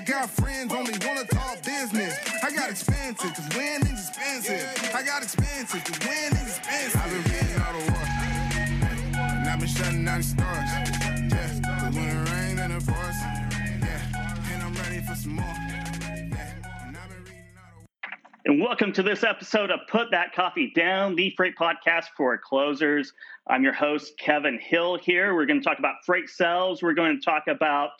I got friends only wanna talk business. I got expensive, cause winning's expensive. I got expensive, cause winning's expensive. I've been reading all the work. And I've been shutting down the stars. Yeah, cause when it rains and it pours. Yeah, and I'm ready for some more. Yeah, and I've been reading all the And welcome to this episode of Put That Coffee Down, the freight podcast for closers. I'm your host, Kevin Hill, here. We're going to talk about freight sales. We're going to talk about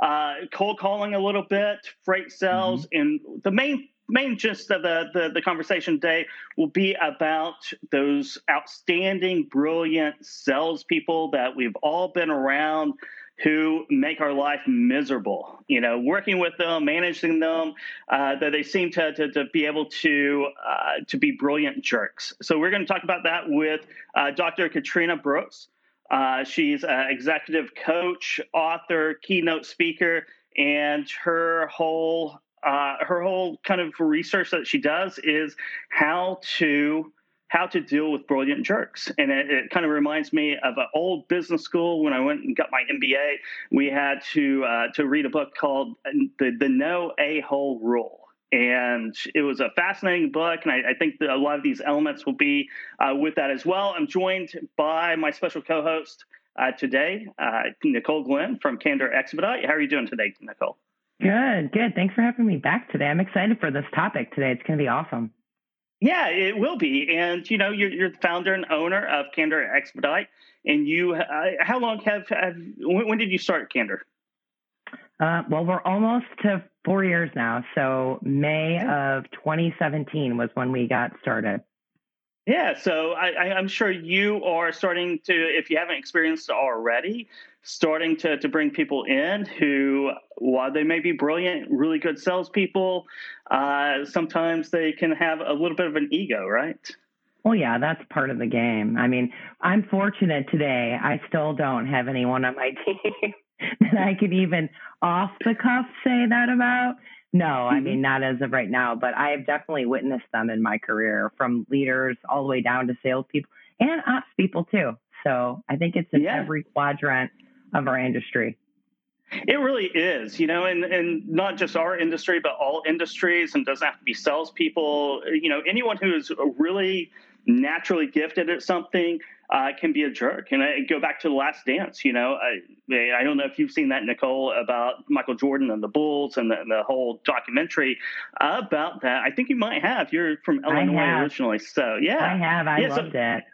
uh, cold calling a little bit, freight sales, and the main main gist of the, the, the conversation today will be about those outstanding, brilliant salespeople that we've all been around who make our life miserable. You know, working with them, managing them, uh, that they seem to, to, to be able to uh, to be brilliant jerks. So we're going to talk about that with uh, Dr. Katrina Burrus. Uh, she's an executive coach, author, keynote speaker, and her whole uh, her whole kind of research that she does is how to how to deal with brilliant jerks. And it, it kind of reminds me of an old business school when I went and got my MBA. We had to uh, to read a book called the the No A Hole Rule. And it was a fascinating book, and I, I think that a lot of these elements will be uh, with that as well. I'm joined by my special co-host uh, today, uh, Nicole Glenn from Candor Expedite. How are you doing today, Nicole? Good, good. Thanks for having me back today. I'm excited for this topic today. It's going to be awesome. Yeah, it will be. And you know, you're, you're the founder and owner of Candor Expedite. And you, uh, how long have, have when, when, did you start Candor? Uh, well, we're almost to four years now. So May of 2017 was when we got started. Yeah, so I, am sure you are starting to, if you haven't experienced already, starting to, to bring people in who, while they may be brilliant, really good salespeople, uh, sometimes they can have a little bit of an ego, right? Well, yeah, that's part of the game. I mean, I'm fortunate today. I still don't have anyone on my team that I could even off the cuff say that about. No, I Mm-hmm. mean, not as of right now, but I have definitely witnessed them in my career from leaders all the way down to salespeople and ops people too. So I think it's in Yeah. every quadrant of our industry. It really is, you know, and, and not just our industry, but all industries, and doesn't have to be salespeople. You know, anyone who is really naturally gifted at something uh, can be a jerk. And I go back to the Last Dance. You know, I, I don't know if you've seen that, Nicole, about Michael Jordan and the Bulls and the, and the whole documentary about that. I think you might have. You're from Illinois originally, so yeah, I have. I Yeah, so- loved it.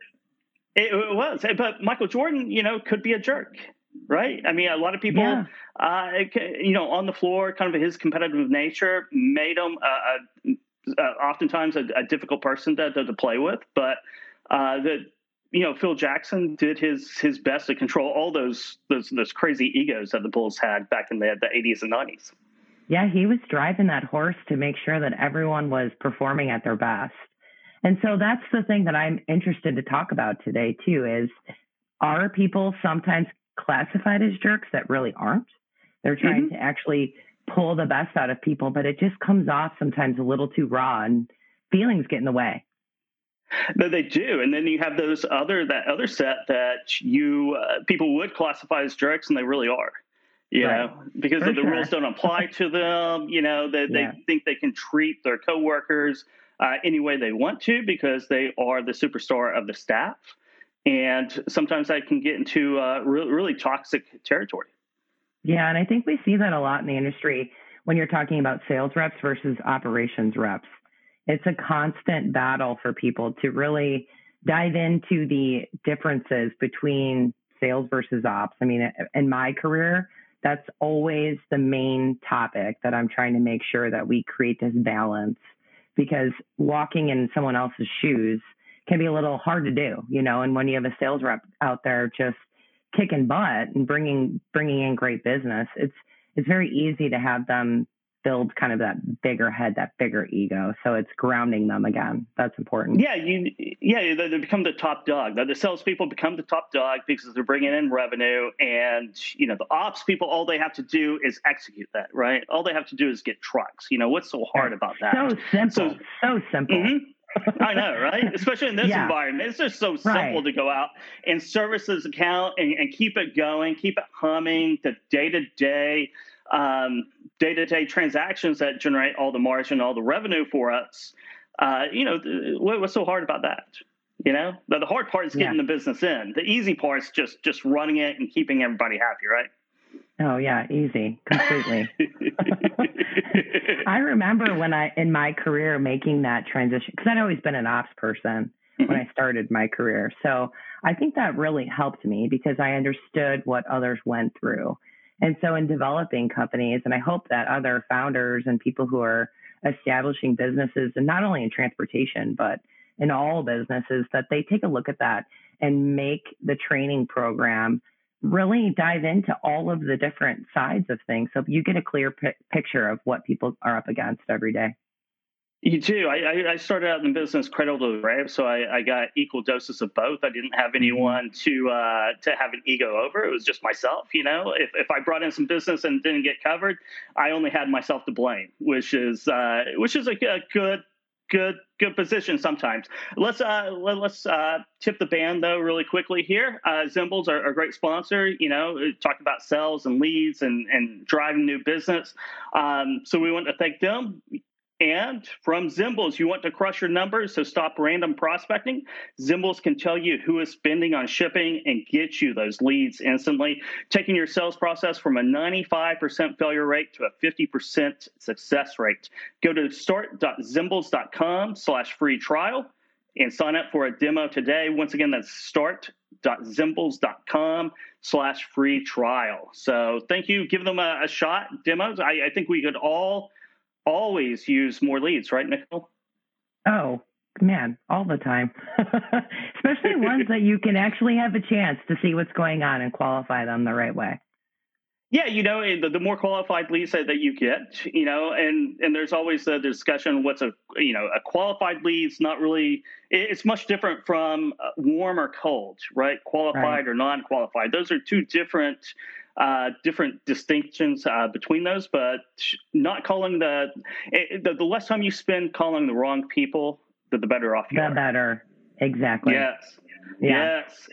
it, it was, but Michael Jordan, you know, could be a jerk, right? I mean, a lot of people, Yeah. uh, you know, on the floor, kind of his competitive nature made him uh, uh, uh, oftentimes a, a difficult person to, to, to play with. But uh, that, you know, Phil Jackson did his his best to control all those those those crazy egos that the Bulls had back in the the 80s and 90s. Yeah, he was driving that horse to make sure that everyone was performing at their best. And so that's the thing that I'm interested to talk about today too is are people sometimes classified as jerks that really aren't? They're trying mm-hmm. to actually pull the best out of people, but it just comes off sometimes a little too raw and feelings get in the way. No, they do, and then you have those other that other set that you uh, people would classify as jerks, and they really are. You Right. know, because the sure. rules don't apply to them. You know, they Yeah. they think they can treat their coworkers uh, any way they want to because they are the superstar of the staff, and sometimes that can get into uh, really, really toxic territory. Yeah, and I think we see that a lot in the industry when you're talking about sales reps versus operations reps. It's a constant battle for people to really dive into the differences between sales versus ops. I mean, in my career, that's always the main topic that I'm trying to make sure that we create this balance because walking in someone else's shoes can be a little hard to do, you know, and when you have a sales rep out there just kicking butt and bringing bringing in great business, it's it's very easy to have them build kind of that bigger head, that bigger ego. So it's grounding them again. That's important. Yeah, you yeah they, they become the top dog. The, salespeople become the top dog because they're bringing in revenue, and you know the ops people. All they have to do is execute that, right? All they have to do is get trucks. You know what's so hard about that? So simple. So, simple. Mhm. I know, right? Especially in this Yeah. environment, it's just so simple Right. to go out and service this account and, and keep it going, keep it humming, the day to day. Um, day-to-day transactions that generate all the margin, all the revenue for us. Uh, you know, what, what's so hard about that? You know, the, the hard part is getting yeah. the business in. The easy part is just just running it and keeping everybody happy, right? Oh yeah, easy, completely. I remember when I in my career making that transition because I'd always been an ops person mm-hmm. when I started my career. So I think that really helped me because I understood what others went through. And so in developing companies, and I hope that other founders and people who are establishing businesses, and not only in transportation, but in all businesses, that they take a look at that and make the training program really dive into all of the different sides of things so you get a clear p- picture of what people are up against every day. You do. I, I started out in business cradle to grave, so I, I, got equal doses of both. I didn't have mm-hmm. anyone to uh, to have an ego over. It was just myself. You know, if if I brought in some business and didn't get covered, I only had myself to blame, which is uh, which is a, a, good good good position sometimes. Let's uh, let, us uh, tip the band though really quickly here. Uh, Zimbles are, are a great sponsor. You know, talked about sales and leads and and driving new business. Um, so we want to thank them. And from Zimbles, you want to crush your numbers, so stop random prospecting. Zimbles can tell you who is spending on shipping and get you those leads instantly, taking your sales process from a 95% failure rate to a 50% success rate. Go to start.zimbles.com slash free trial and sign up for a demo today. Once again, that's start.zimbles.com slash free trial. So thank you. Give them a, a shot. Demos. I, I think we could all – always use more leads, right, Nicole? Oh, man, all the time. Especially ones that you can actually have a chance to see what's going on and qualify them the right way. Yeah, you know, the, the more qualified leads that, that you get, you know, and and there's always the discussion what's a you know a qualified lead's not really it's much different from uh, warm or cold, right? Qualified right. or non-qualified. Those are two different uh, different distinctions uh, between those, but not calling the, it, the, the less time you spend calling the wrong people, the, the better off you the are. better, exactly. Yes, yeah. yes.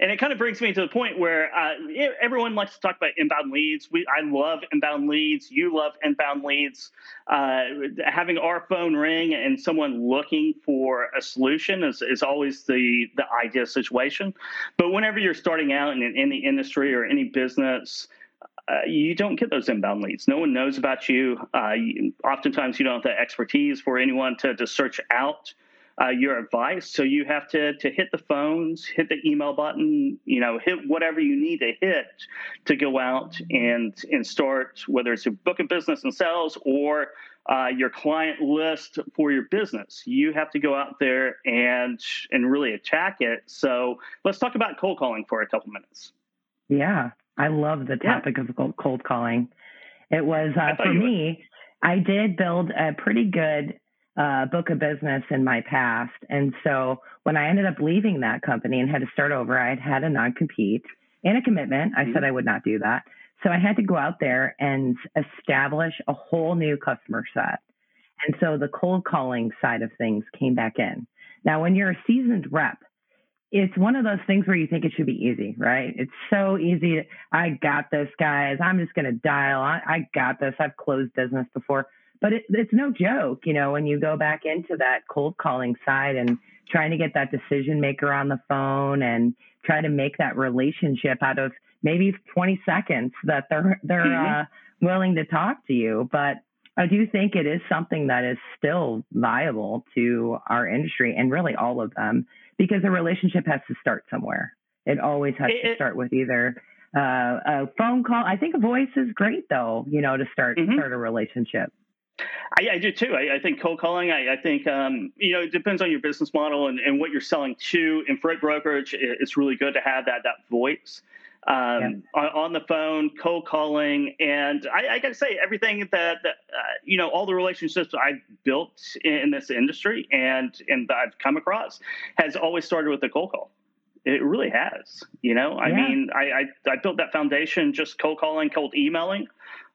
And it kind of brings me to the point where uh, everyone likes to talk about inbound leads. We, I love inbound leads. You love inbound leads. Uh, having our phone ring and someone looking for a solution is, is always the, the ideal situation. But whenever you're starting out in, the industry or any business, uh, you don't get those inbound leads. No one knows about you. Uh, you. Oftentimes, you don't have the expertise for anyone to, to search out uh, your advice. So you have to to hit the phones, hit the email button, you know, hit whatever you need to hit to go out and and start whether it's a book of business and sales or uh, your client list for your business. You have to go out there and and really attack it. So let's talk about cold calling for a couple minutes. Yeah, I love the topic yeah. of cold calling. It was uh, for me. Would. I did build a pretty good uh, book of business in my past. And so when I ended up leaving that company and had to start over, I had had a non compete and a commitment. I mm-hmm. said I would not do that. So I had to go out there and establish a whole new customer set. And so the cold calling side of things came back in. Now, when you're a seasoned rep, it's one of those things where you think it should be easy, right? It's so easy. I got this, guys. I'm just going to dial. I, I got this. I've closed business before but it, it's no joke, you know, when you go back into that cold calling side and trying to get that decision maker on the phone and try to make that relationship out of maybe 20 seconds that they're they're mm-hmm. uh, willing to talk to you. But I do think it is something that is still viable to our industry and really all of them because a relationship has to start somewhere. It always has it, to start with either uh, a phone call. I think a voice is great though, you know, to start mm-hmm. start a relationship. I, I do too. I, I, think cold calling. I, I, think um, you know it depends on your business model and, and, what you're selling to. In freight brokerage, it's really good to have that that voice um, yeah. on, on, the phone, cold calling, and I, got to say everything that, that uh, you know, all the relationships I've built in, in, this industry and and that I've come across has always started with a cold call. It really has. You know, I yeah. mean, I, I I built that foundation just cold calling, cold emailing.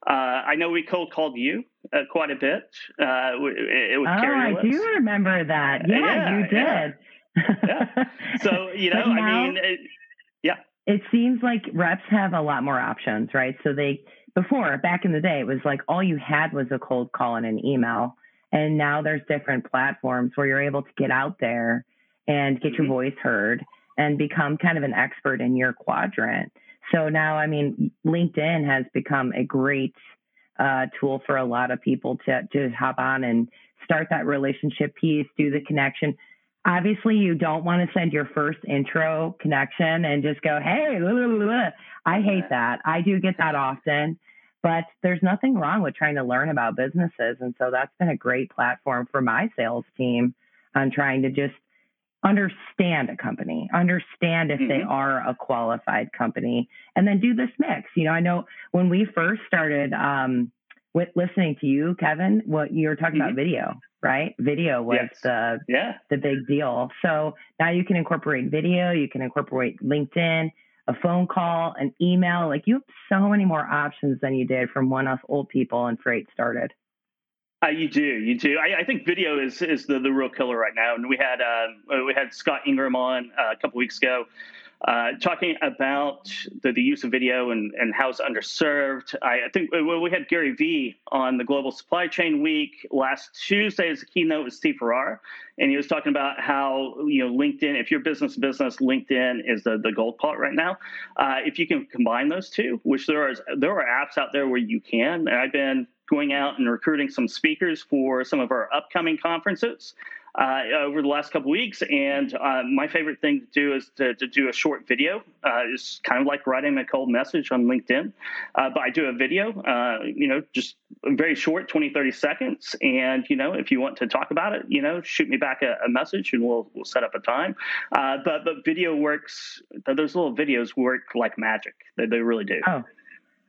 Uh, I know we cold called you uh, quite a bit. Uh, it, it was oh, I do remember that. Yeah, yeah you did. Yeah. yeah. So you know, now, I mean, it, yeah. It seems like reps have a lot more options, right? So they before, back in the day, it was like all you had was a cold call and an email. And now there's different platforms where you're able to get out there and get your mm-hmm. voice heard and become kind of an expert in your quadrant. So now, I mean, LinkedIn has become a great uh, tool for a lot of people to, to hop on and start that relationship piece, do the connection. Obviously, you don't want to send your first intro connection and just go, hey, blah, blah, blah. I hate that. I do get that often, but there's nothing wrong with trying to learn about businesses. And so that's been a great platform for my sales team on trying to just understand a company, understand if mm-hmm. they are a qualified company, and then do this mix. You know, I know when we first started um, with listening to you, Kevin, what you were talking mm-hmm. about video, right? Video was yes. the yeah. the big deal. So now you can incorporate video, you can incorporate LinkedIn, a phone call, an email. Like you have so many more options than you did from when us old people and freight started. Uh, you do, you do. I, I, think video is is the, the real killer right now. And we had uh, we had Scott Ingram on uh, a couple weeks ago, uh, talking about the, the use of video and, and how it's underserved. I, I think well, we had Gary Vee on the Global Supply Chain Week last Tuesday as a keynote with Steve Farrar, and he was talking about how you know LinkedIn, if you're business to business, LinkedIn is the, the gold part right now. Uh, if you can combine those two, which there are there are apps out there where you can, and I've been going out and recruiting some speakers for some of our upcoming conferences uh, over the last couple weeks. And uh, my favorite thing to do is to, to do a short video. Uh, it's kind of like writing a cold message on LinkedIn, uh, but I do a video, uh, you know, just very short, 20, 30 seconds. And, you know, if you want to talk about it, you know, shoot me back a, a message and we'll, we'll set up a time. Uh, but, but video works, those little videos work like magic. They, they really do. Oh,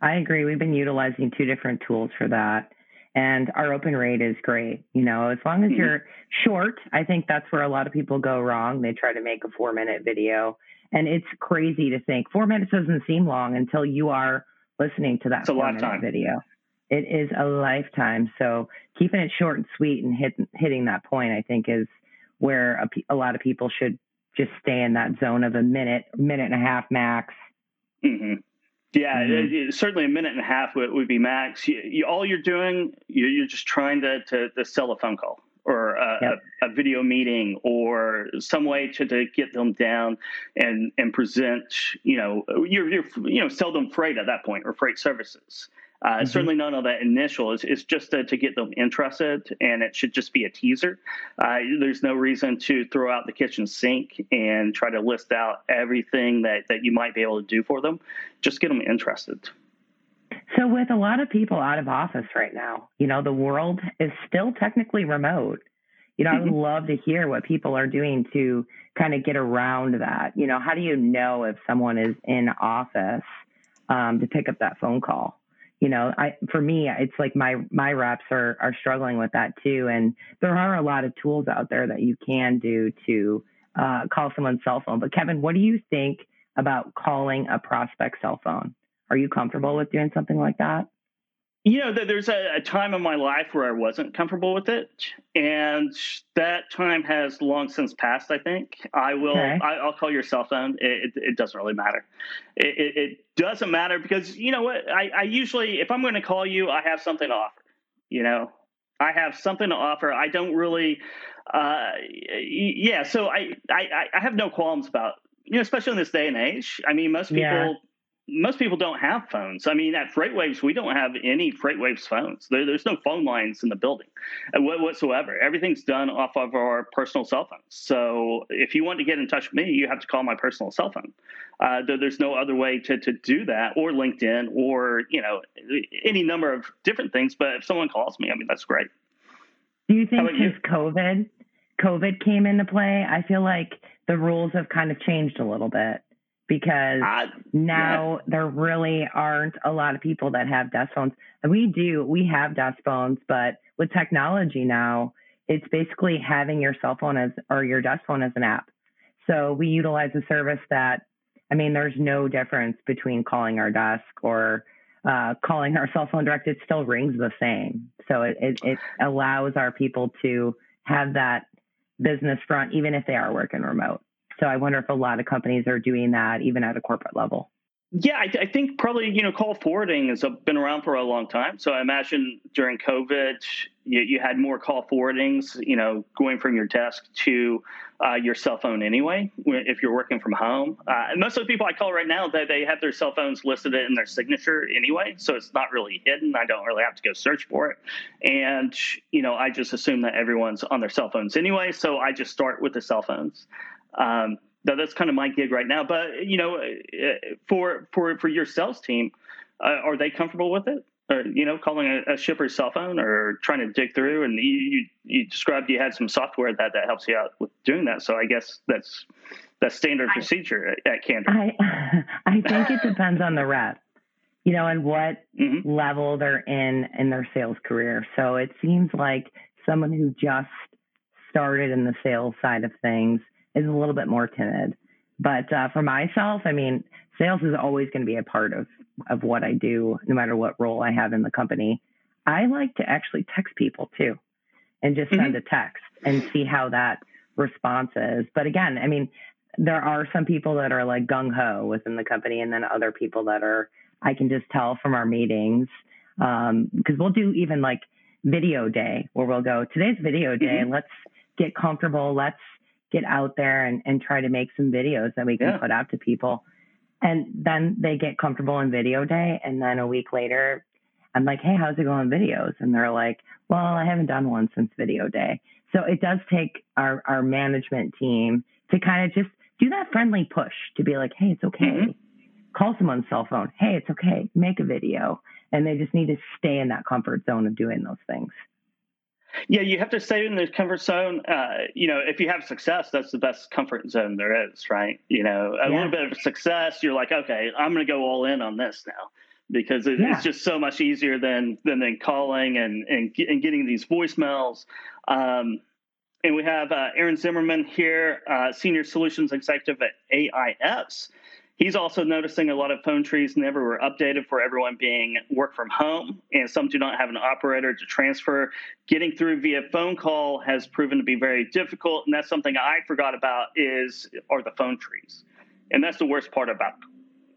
I agree. We've been utilizing two different tools for that. And our open rate is great. You know, as long as mm-hmm. you're short, I think that's where a lot of people go wrong. They try to make a four minute video. And it's crazy to think four minutes doesn't seem long until you are listening to that it's four minute video. It is a lifetime. So keeping it short and sweet and hit, hitting that point, I think, is where a, a lot of people should just stay in that zone of a minute, minute and a half max. Mm-hmm. Yeah, mm-hmm. it, certainly a minute and a half would, would be max. You, you, all you're doing, you're, you're just trying to, to, to, sell a phone call or a, yep. a, a, video meeting or some way to, to get them down and, and present, you know, you're, you're, you know, sell them freight at that point or freight services. Uh, mm-hmm. Certainly, none of that initial is, is just to, to, get them interested, and it should just be a teaser. Uh, there's no reason to throw out the kitchen sink and try to list out everything that, that you might be able to do for them. Just get them interested. So, with a lot of people out of office right now, you know, the world is still technically remote. You know. I would mm-hmm. love to hear what people are doing to kind of get around that. You know, how do you know if someone is in office um, to pick up that phone call? You know, I for me, it's like my my reps are are struggling with that too. And there are a lot of tools out there that you can do to uh, call someone's cell phone. But Kevin, what do you think about calling a prospect cell phone? Are you comfortable with doing something like that? You know, there's a, time in my life where I wasn't comfortable with it, and that time has long since passed. I think I will. Okay. I, will call your cell phone. It, it, it doesn't really matter. It, it, it, doesn't matter because you know what? I, I usually, if I'm going to call you, I have something to offer. You know, I have something to offer. I don't really. Uh, yeah, so I, I I have no qualms about you know, especially in this day and age. I mean, most people. Yeah most people don't have phones. I mean, at FreightWaves, we don't have any FreightWaves phones. There, there's no phone lines in the building uh, whatsoever. Everything's done off of our personal cell phones. So if you want to get in touch with me, you have to call my personal cell phone. Uh, there's no other way to, to do that, or LinkedIn, or you know, any number of different things. But if someone calls me, I mean, that's great. Do you think since COVID, COVID came into play, I feel like the rules have kind of changed a little bit because uh, now yeah. there really aren't a lot of people that have desk phones. And we do, we have desk phones, but with technology now, it's basically having your cell phone as or your desk phone as an app. So we utilize a service that, I mean, there's no difference between calling our desk or uh, calling our cell phone direct. It still rings the same. So it, it, it allows our people to have that business front, even if they are working remote. So I wonder if a lot of companies are doing that even at a corporate level. Yeah, I, I, think probably you know call forwarding has been around for a long time. So I imagine during COVID, you, you had more call forwardings. You know, going from your desk to uh, your cell phone anyway. If you're working from home, uh, and most of the people I call right now, they they have their cell phones listed in their signature anyway, so it's not really hidden. I don't really have to go search for it, and you know, I just assume that everyone's on their cell phones anyway. So I just start with the cell phones. Um, that, that's kind of my gig right now. But you know, uh, for for for your sales team, uh, are they comfortable with it? Or, you know, calling a, a, shipper's cell phone or trying to dig through. And you, you, you described you had some software that that helps you out with doing that. So I guess that's that's standard I, procedure at, at Candor. I I think it depends on the rep you know, and what mm-hmm. level they're in in their sales career. So it seems like someone who just started in the sales side of things is a little bit more timid. But uh, for myself, I mean, sales is always going to be a part of of what I do, no matter what role I have in the company. I like to actually text people too, and just mm-hmm. send a text and see how that response is. But again, I mean, there are some people that are like gung ho within the company, and then other people that are I can just tell from our meetings because um, we'll do even like video day where we'll go today's video day mm-hmm. let's get comfortable. Let's get out there and, and try to make some videos that we can yeah. put out to people. And then they get comfortable in video day. And then a week later, I'm like, hey, how's it going videos? And they're like, well, I haven't done one since video day. So it does take our, our management team to kind of just do that friendly push to be like, hey, it's okay. Mm-hmm. Call someone's cell phone. Hey, it's okay. Make a video. And they just need to stay in that comfort zone of doing those things. Yeah, you have to stay in the comfort zone. Uh, you know, if you have success, that's the best comfort zone there is, right? You know, a yeah. little bit of success, you're like, okay, I'm going to go all in on this now because it, yeah. it's just so much easier than than, than calling and, and and getting these voicemails. Um, and we have uh, Aaron Zimmerman here, uh, senior solutions executive at AIS. He's also noticing a lot of phone trees never were updated for everyone being work from home, and some do not have an operator to transfer. Getting through via phone call has proven to be very difficult, and that's something I forgot about is are the phone trees, and that's the worst part about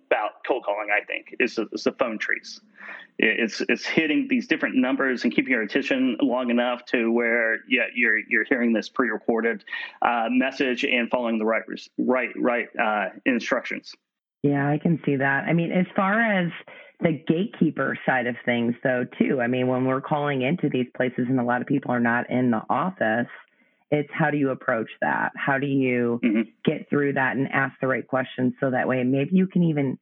about cold calling. I think is the, is the phone trees. It's it's hitting these different numbers and keeping your attention long enough to where yeah you're you're hearing this pre-recorded uh, message and following the right right right uh, instructions. Yeah, I can see that. I mean, as far as the gatekeeper side of things, though, too, I mean, when we're calling into these places and a lot of people are not in the office, it's how do you approach that? How do you mm-hmm. get through that and ask the right questions so that way maybe you can even,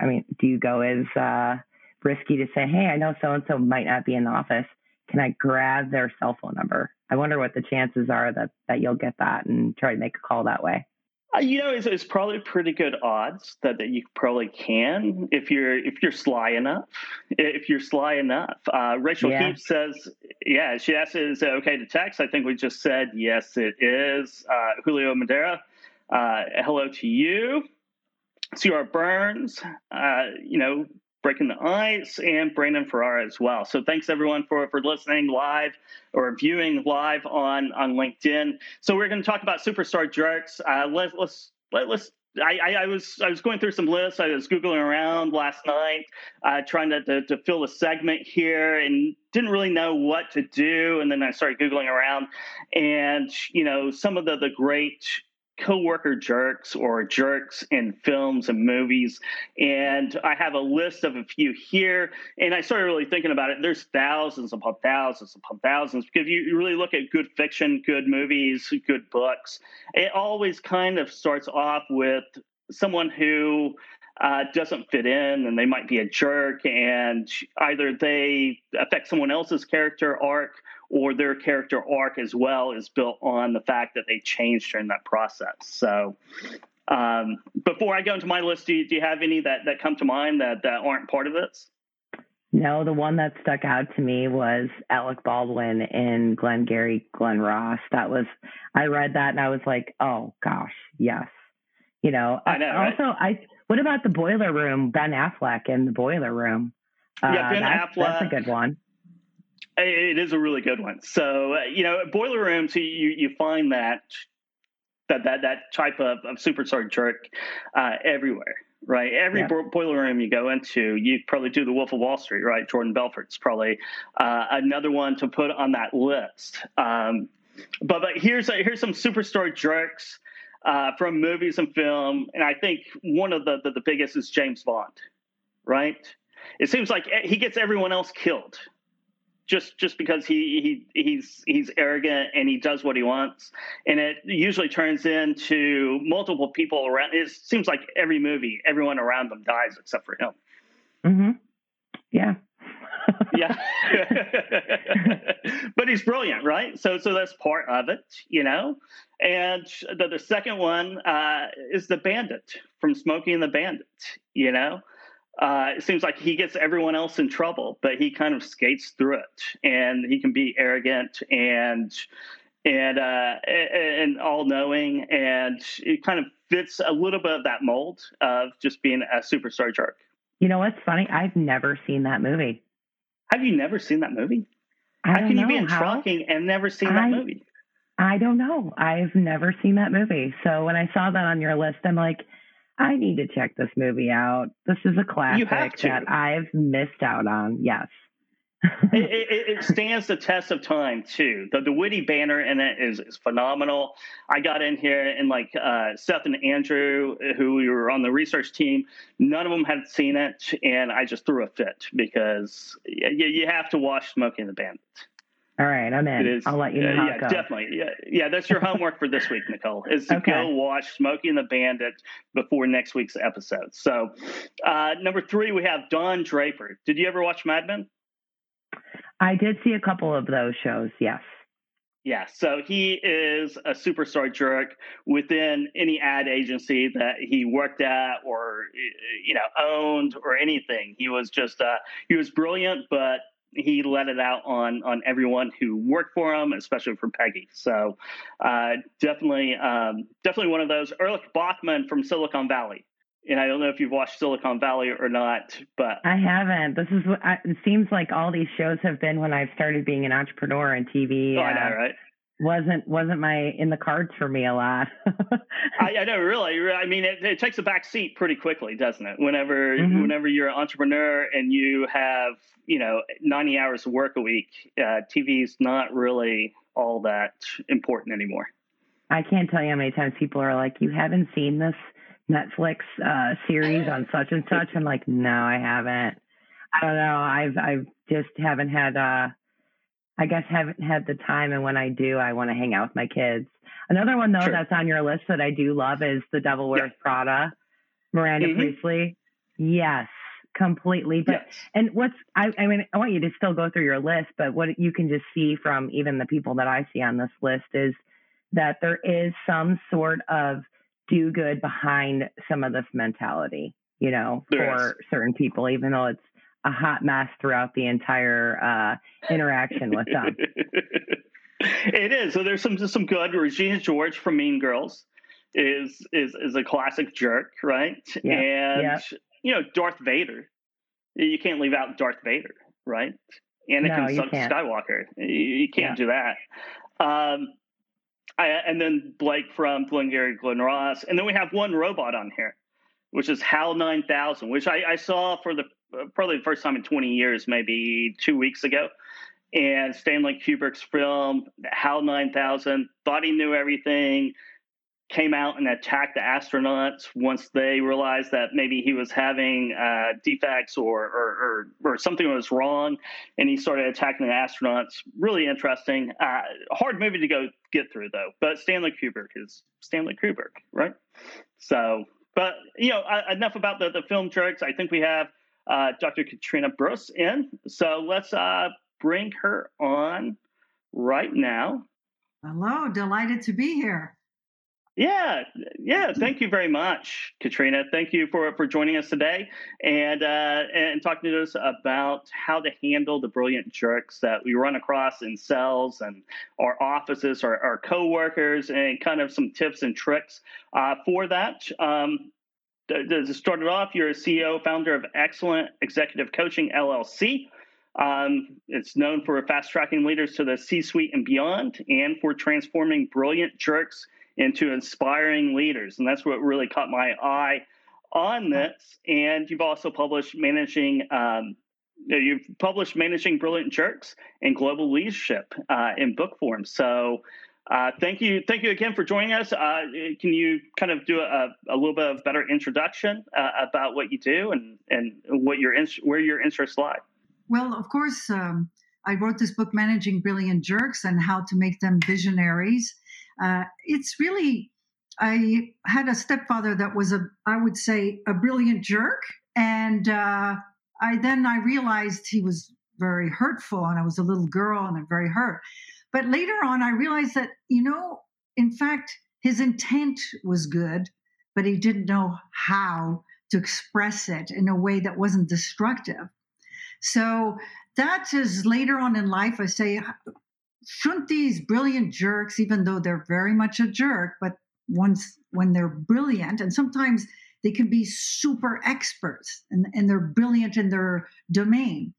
I mean, do you go as uh, risky to say, hey, I know so and so might not be in the office. Can I grab their cell phone number? I wonder what the chances are that, that you'll get that and try to make a call that way. Uh, you know, it's, it's, probably pretty good odds that, that you probably can if you're if you're sly enough. If you're sly enough, uh, Rachel yeah. Says, yeah, she asked, "Is it okay to text?" I think we just said yes, it is. Uh, Julio Madera, uh, hello to you. C.R. Burns, uh, you know, Breaking the Ice, and Brandon Ferrara as well. So thanks everyone for, for listening live or viewing live on, on LinkedIn. So we're going to talk about superstar jerks. Uh, let, let's let, let's I, I, was I was going through some lists. I was googling around last night, uh, trying to, to, to fill a segment here, and didn't really know what to do. And then I started googling around, and you know some of the the great coworker jerks or jerks in films and movies and i have a list of a few here and i started really thinking about it. There's thousands upon thousands upon thousands because you, really look at good fiction good movies good books. It always kind of starts off with someone who uh, doesn't fit in and they might be a jerk and either they affect someone else's character arc or their character arc as well is built on the fact that they changed during that process. So, um, before I go into my list, do you, do you have any that, that come to mind that, that aren't part of this? No, the one that stuck out to me was Alec Baldwin in Glengarry Glen Ross. That was, I read that and I was like, oh gosh, yes. You know, I know. Also, right? I what about the Boiler Room? Ben Affleck in the Boiler Room. Yeah, Ben uh, that's, Affleck. That's a good one. It is a really good one. So you know, boiler rooms, you you find that that that that type of, of superstar jerk uh, everywhere. right? Every Yeah. bo- boiler room you go into, you probably do the Wolf of Wall Street, right? Jordan Belfort's probably uh, another one to put on that list. Um, but but here's a, here's some superstar jerks uh, from movies and film, and I think one of the, the the biggest is James Bond, right? It seems like he gets everyone else killed just just because he, he he's he's arrogant and he does what he wants. And it usually turns into multiple people around it seems like every movie everyone around them dies except for him. Hmm Yeah. yeah. But he's brilliant right? So so that's part of it you know? And the, the second one uh, is the bandit from Smokey and the Bandit you know uh, it seems like he gets everyone else in trouble, but he kind of skates through it, and he can be arrogant and and uh, and all knowing, and it kind of fits a little bit of that mold of just being a superstar jerk. You know what's funny? I've never seen that movie. Have you never seen that movie? I How can you be in how. trucking and never seen that movie? I don't know. I've never seen that movie. So when I saw that on your list, I'm like, I need to check this movie out. This is a classic that I've missed out on. Yes. it, it, it stands the test of time too. The the witty banner in it is, is phenomenal. I got in here and like uh, Seth and Andrew, who we were on the research team, none of them had seen it, and I just threw a fit because you, you have to watch Smokey and the Bandit. All right, I'm in. It is. I'll let you know uh, how yeah, it goes. definitely. Yeah, yeah. That's your homework for this week, Nicole. Is to Okay. go watch Smokey and the Bandit before next week's episode. So, uh, number three, we have Don Draper. Did you ever watch Mad Men? I did see a couple of those shows. Yes. Yeah, so he is a superstar jerk within any ad agency that he worked at or you know owned or anything. He was just uh, he was brilliant, but he let it out on on everyone who worked for him, especially for Peggy. So uh, definitely um, definitely one of those. Erlich Bachman from Silicon Valley. And I don't know if you've watched Silicon Valley or not, but I haven't. This is what I, it seems like all these shows have been when I've started being an entrepreneur and TV. oh, I uh, know, right? Wasn't wasn't my in the cards for me a lot. I, I know, really. I mean, it, it takes a back seat pretty quickly, doesn't it? Whenever, Mhm. whenever you're an entrepreneur and you have, you know, 90 hours of work a week, uh, TV's not really all that important anymore. I can't tell you how many times people are like, "You haven't seen this Netflix uh, series on such and such." I'm like, "No, I haven't. I don't know. I've I've just haven't had. uh I guess haven't had the time, and when I do, I want to hang out with my kids. Another one though Sure. that's on your list that I do love is The Devil Wears Prada, Miranda Mhm. Priestly. Yes, completely. But Yes. and what's I, I mean, I want you to still go through your list, but what you can just see from even the people that I see on this list is that there is some sort of do good behind some of this mentality, you know, There for certain people, even though it's a hot mess throughout the entire uh, interaction with them. it is. So there's some some good. Regina George from Mean Girls is is is a classic jerk, right? Yeah, And yeah. you know, Darth Vader. You can't leave out Darth Vader, right? No, Anakin can't. Skywalker. You, you can't Yeah. do that. Um, I, and then Blake from Glengarry Glen Ross, and then we have one robot on here, which is HAL 9000, which I, I saw for the probably the first time in 20 years, maybe two weeks ago. And Stanley Kubrick's film HAL 9000 thought he knew everything, came out and attacked the astronauts once they realized that maybe he was having uh, defects or, or, or, or something was wrong, and he started attacking the astronauts. Really interesting. Uh, hard movie to go get through though. But Stanley Kubrick is Stanley Kubrick, right? So, but you know, uh, enough about the the film jerks. I think we have uh, Dr. Katrina Burrus in, so let's uh, bring her on right now. Hello, delighted to be here. Yeah, yeah. Thank you very much, Katrina. Thank you for for joining us today and uh, and talking to us about how to handle the brilliant jerks that we run across in cells and our offices, our, our coworkers, and kind of some tips and tricks uh, for that. Um, to, to start it off, you're a CEO, founder of Excellent Executive Coaching LLC. Um, it's known for fast tracking leaders to the C suite and beyond, and for transforming brilliant jerks into inspiring leaders. And that's what really caught my eye on this, and you've also published managing. Um, you've published managing brilliant jerks and global leadership uh, in book form. So. Uh, thank you, thank you again for joining us. Uh, can you kind of do a, a little bit of better introduction uh, about what you do and and what your where your interests lie? Well, of course, um, I wrote this book, Managing Brilliant Jerks, and how to make them visionaries. Uh, it's really I had a stepfather that was a, I would say, a brilliant jerk, and uh, I then I realized he was very hurtful, and I was a little girl and I'm very hurt. But later on, I realized that you know, in fact, his intent was good, but he didn't know how to express it in a way that wasn't destructive. So that is later on in life. I say, shouldn't these brilliant jerks, even though they're very much a jerk, but once when they're brilliant and sometimes they can be super experts and, and they're brilliant in their domain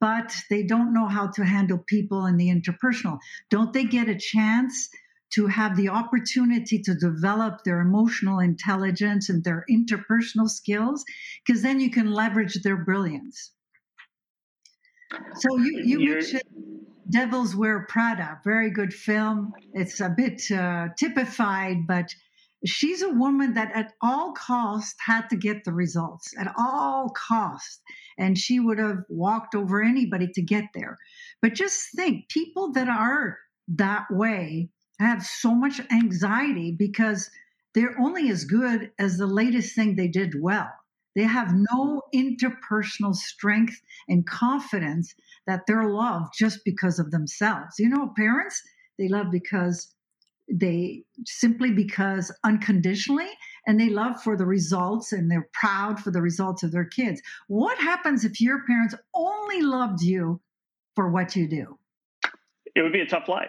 but they don't know how to handle people in the interpersonal. Don't they get a chance to have the opportunity to develop their emotional intelligence and their interpersonal skills? Because then you can leverage their brilliance. So you, you mentioned Devils Wear Prada, very good film. It's a bit uh, typified, but she's a woman that at all cost had to get the results at all cost. And she would have walked over anybody to get there. But just think people that are that way have so much anxiety because they're only as good as the latest thing they did well they have no interpersonal strength and confidence that they're loved just because of themselves. You know, parents, they love because they simply because unconditionally and they love for the results and they're proud for the results of their kids. What happens if your parents only loved you for what you do? It would be a tough life.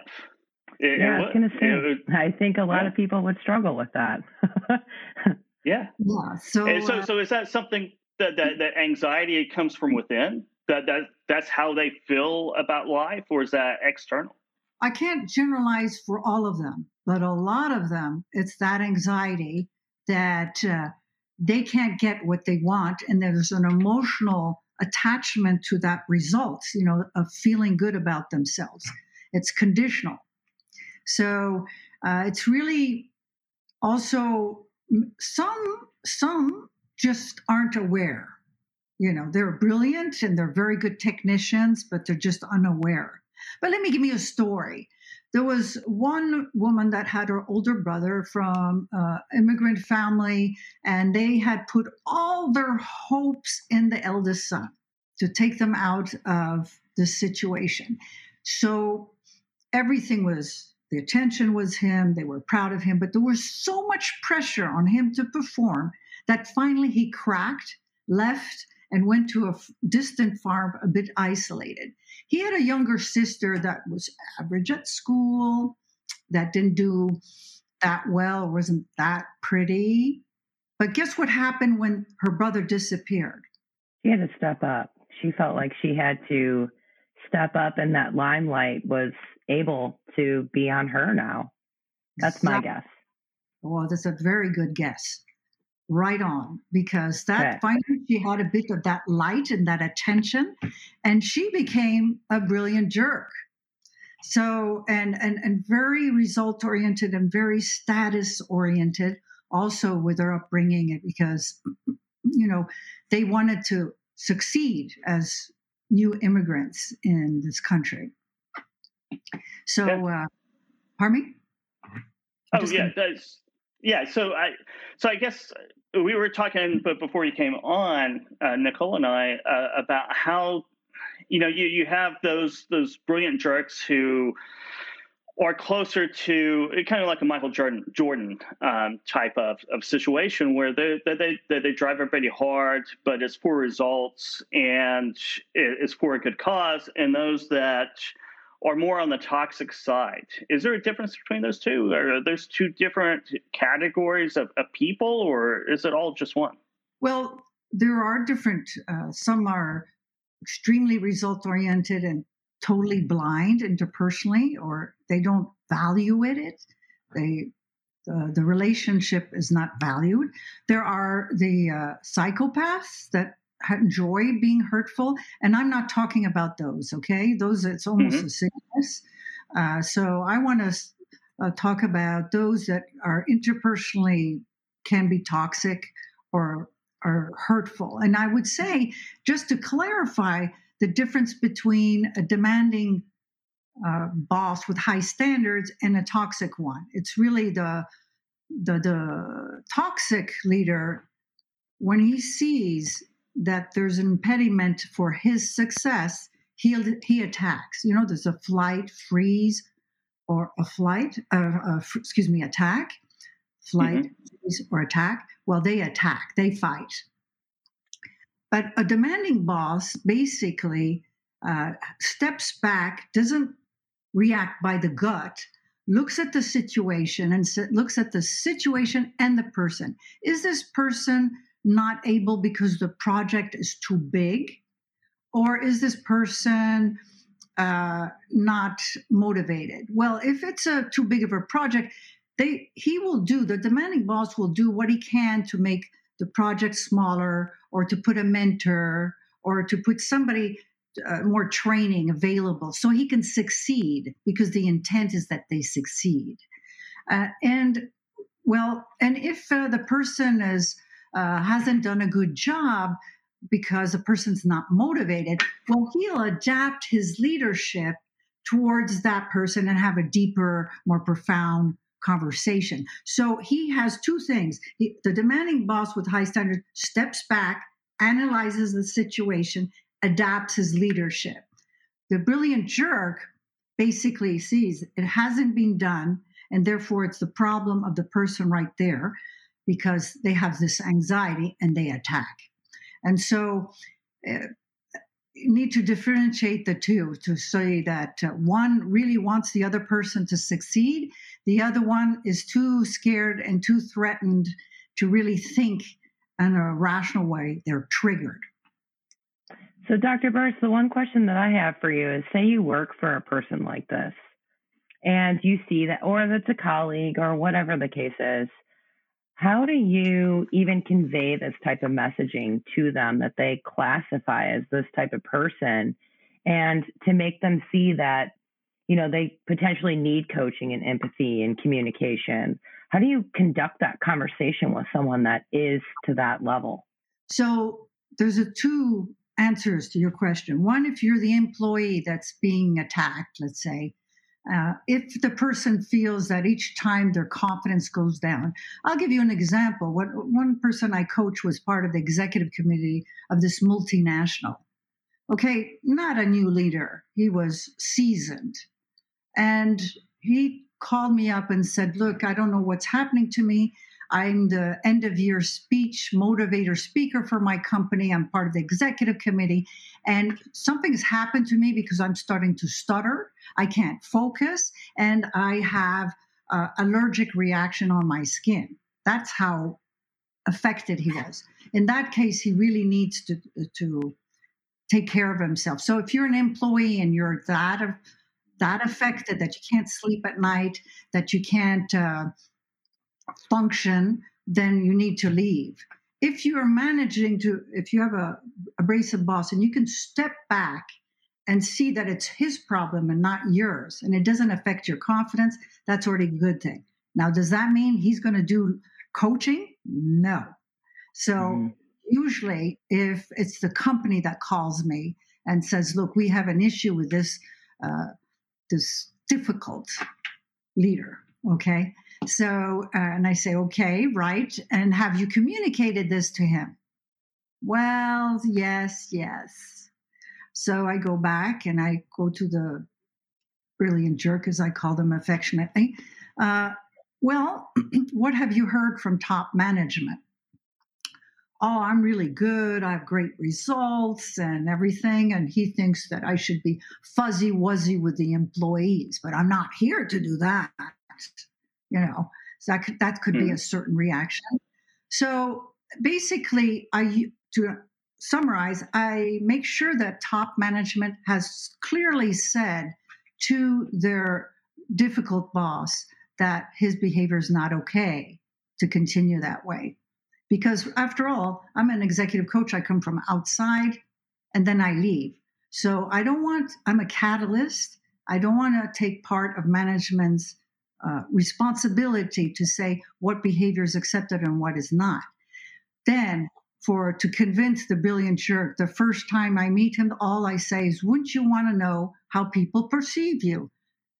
It, yeah, it I was going to say, would, I think a lot yeah. of people would struggle with that. yeah. Yeah. So, and so, uh, so is that something that, that, that anxiety comes from within? that that that's how they feel about life, or is that external? I can't generalize for all of them, but a lot of them, it's that anxiety that uh, they can't get what they want, and there's an emotional attachment to that result, you know, of feeling good about themselves. It's conditional. So uh, it's really also some some just aren't aware you know, they're brilliant and they're very good technicians, but they're just unaware. But let me give you a story. There was one woman that had her older brother from uh, immigrant family, and they had put all their hopes in the eldest son to take them out of the situation. So everything was the attention was him. They were proud of him, but there was so much pressure on him to perform that finally he cracked, left, and went to a distant farm a bit isolated. He had a younger sister that was average at school, that didn't do that well, wasn't that pretty. But guess what happened when her brother disappeared? She had to step up. She felt like she had to step up, and that limelight was able to be on her now. That's my guess. Well, that's a very good guess right on because that okay. finally she had a bit of that light and that attention and she became a brilliant jerk so and and and very result oriented and very status oriented also with her upbringing it because you know they wanted to succeed as new immigrants in this country so uh pardon me? Oh yeah gonna... yeah so i so i guess we were talking, but before you came on, uh, Nicole and I, uh, about how you know you you have those those brilliant jerks who are closer to kind of like a Michael Jordan Jordan um, type of, of situation where they, they they they drive everybody hard, but it's for results and it's for a good cause, and those that or more on the toxic side. Is there a difference between those two? Are those two different categories of, of people, or is it all just one? Well, there are different. Uh, some are extremely result oriented and totally blind interpersonally, or they don't value it. They the, the relationship is not valued. There are the uh, psychopaths that enjoy being hurtful, and I'm not talking about those. Okay, those it's almost mm-hmm. a sickness. Uh, so I want to uh, talk about those that are interpersonally can be toxic or are hurtful. And I would say, just to clarify, the difference between a demanding uh, boss with high standards and a toxic one. It's really the the the toxic leader when he sees that there's an impediment for his success, he he attacks. You know, there's a flight, freeze, or a flight, uh, uh, excuse me, attack, flight, mm-hmm. or attack. Well, they attack, they fight. But a demanding boss basically uh, steps back, doesn't react by the gut, looks at the situation and looks at the situation and the person. Is this person not able because the project is too big? Or is this person uh, not motivated? Well, if it's a too big of a project, they he will do the demanding boss will do what he can to make the project smaller or to put a mentor or to put somebody uh, more training available so he can succeed because the intent is that they succeed uh, and well and if uh, the person is uh, hasn't done a good job because the person's not motivated well he'll adapt his leadership towards that person and have a deeper more profound conversation. So he has two things. He, the demanding boss with high standards steps back analyzes the situation adapts his leadership. The brilliant jerk basically sees it hasn't been done, and therefore it's the problem of the person right there because they have this anxiety and they attack. And so, uh, you need to differentiate the two to say that uh, one really wants the other person to succeed, the other one is too scared and too threatened to really think in a rational way. They're triggered. So, Dr. Burrus, the one question that I have for you is say you work for a person like this and you see that, or that's a colleague or whatever the case is. How do you even convey this type of messaging to them that they classify as this type of person and to make them see that, you know, they potentially need coaching and empathy and communication? How do you conduct that conversation with someone that is to that level? So, there's a two answers to your question. One, if you're the employee that's being attacked, let's say, uh, if the person feels that each time their confidence goes down, I'll give you an example. What one person I coach was part of the executive committee of this multinational. Okay, not a new leader. He was seasoned, and he called me up and said, "Look, I don't know what's happening to me. I'm the end of year speech motivator speaker for my company. I'm part of the executive committee. And something's happened to me because I'm starting to stutter. I can't focus. And I have allergic reaction on my skin. That's how affected he was. In that case, he really needs to, to take care of himself. So if you're an employee and you're that, that affected that you can't sleep at night, that you can't uh, function, then you need to leave. If you are managing to, if you have a abrasive boss and you can step back and see that it's his problem and not yours, and it doesn't affect your confidence, that's already a good thing. Now, does that mean he's going to do coaching? No. So, mm. usually, if it's the company that calls me and says, "Look, we have an issue with this uh, this difficult leader," okay, so, uh, and I say, okay, right. And have you communicated this to him? Well, yes, yes. So I go back and I go to the brilliant jerk, as I call them affectionately. Uh, well, what have you heard from top management? Oh, I'm really good. I have great results and everything. And he thinks that I should be fuzzy wuzzy with the employees, but I'm not here to do that you know so that could, that could mm. be hmm. a certain reaction so basically i to summarize i make sure that top management has clearly said to their difficult boss that his behavior is not okay to continue that way. Because after all, I'm an executive coach. I come from outside and then I leave. So I don't want, I'm a catalyst. I don't want to take part of management's uh, responsibility to say what behavior is accepted and what is not. Then for to convince the brilliant jerk the first time I meet him, all I say is, wouldn't you want to know how people perceive you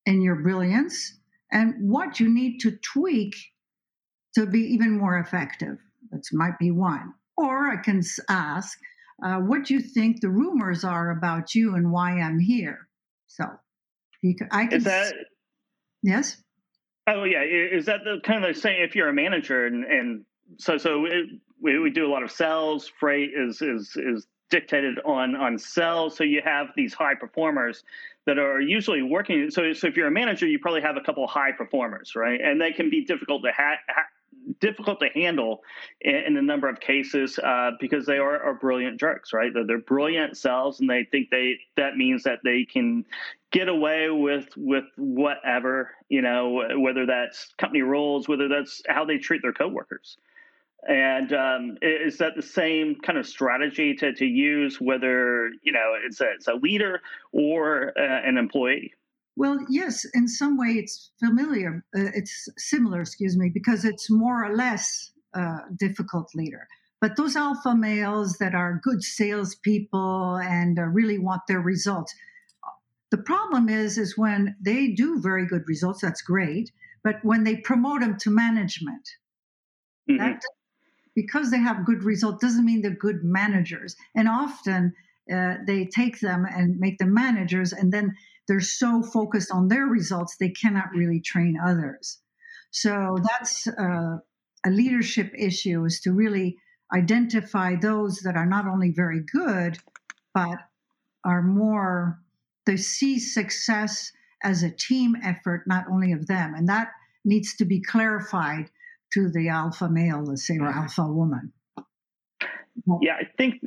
and your brilliance and what you need to tweak to be even more effective? That might be one. Or I can ask, uh, what do you think the rumors are about you and why I'm here? So can, I can. Is that, yes? Oh yeah, is that the kind of the same? If you're a manager, and, and so so it, we, we do a lot of sales. Freight is is is dictated on on sales. So you have these high performers that are usually working. So so if you're a manager, you probably have a couple high performers, right? And they can be difficult to ha- ha- difficult to handle in, in a number of cases uh, because they are, are brilliant jerks, right? They're, they're, brilliant selves, and they think they that means that they can get away with with whatever, you know, whether that's company rules, whether that's how they treat their coworkers. And um, is that the same kind of strategy to, to use, whether you know it's a, it's a leader or uh, an employee? Well, yes, in some way it's familiar. Uh, it's similar, excuse me, because it's more or less uh, difficult leader. But those alpha males that are good salespeople and uh, really want their results. The problem is, is when they do very good results. That's great, but when they promote them to management, mm-hmm. that because they have good results doesn't mean they're good managers. And often uh, they take them and make them managers, and then they're so focused on their results they cannot really train others. So that's uh, a leadership issue: is to really identify those that are not only very good, but are more they see success as a team effort, not only of them, and that needs to be clarified to the alpha male, let's say, or alpha woman. Yeah, I think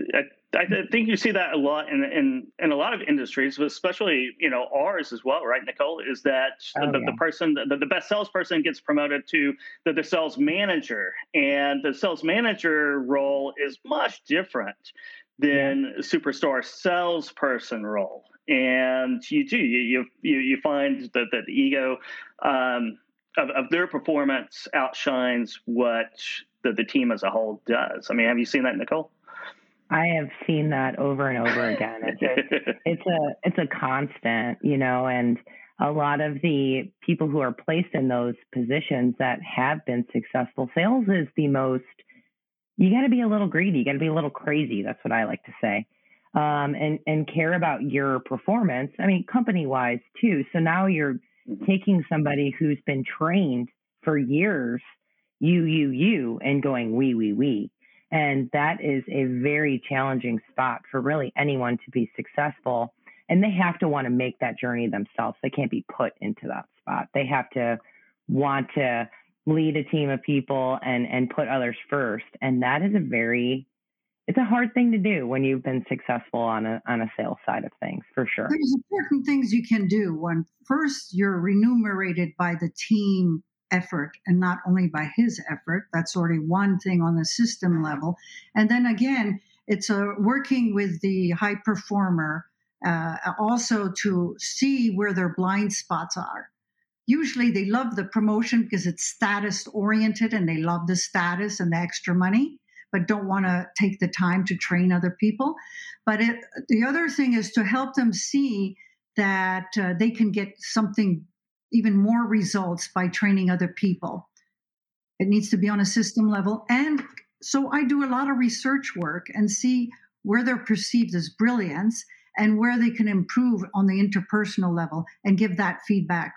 I think you see that a lot in in, in a lot of industries, but especially you know ours as well, right, Nicole? Is that oh, the, yeah. the, person, the, the best salesperson gets promoted to the, the sales manager, and the sales manager role is much different than yeah. superstar salesperson role. And you do you you you find that, that the ego um, of, of their performance outshines what the, the team as a whole does. I mean, have you seen that, Nicole? I have seen that over and over again. It's a, it's a it's a constant, you know, and a lot of the people who are placed in those positions that have been successful, sales is the most. You got to be a little greedy. You got to be a little crazy. That's what I like to say, um, and and care about your performance. I mean, company wise too. So now you're mm-hmm. taking somebody who's been trained for years, you you you, and going we we we and that is a very challenging spot for really anyone to be successful. And they have to want to make that journey themselves. They can't be put into that spot. They have to want to lead a team of people and and put others first. And that is a very it's a hard thing to do when you've been successful on a on a sales side of things for sure. There's important things you can do. When first you're remunerated by the team effort and not only by his effort. That's already one thing on the system level. And then again, it's a working with the high performer uh, also to see where their blind spots are. Usually they love the promotion because it's status oriented and they love the status and the extra money, but don't want to take the time to train other people. But it, the other thing is to help them see that uh, they can get something even more results by training other people. It needs to be on a system level. And so I do a lot of research work and see where they're perceived as brilliance and where they can improve on the interpersonal level and give that feedback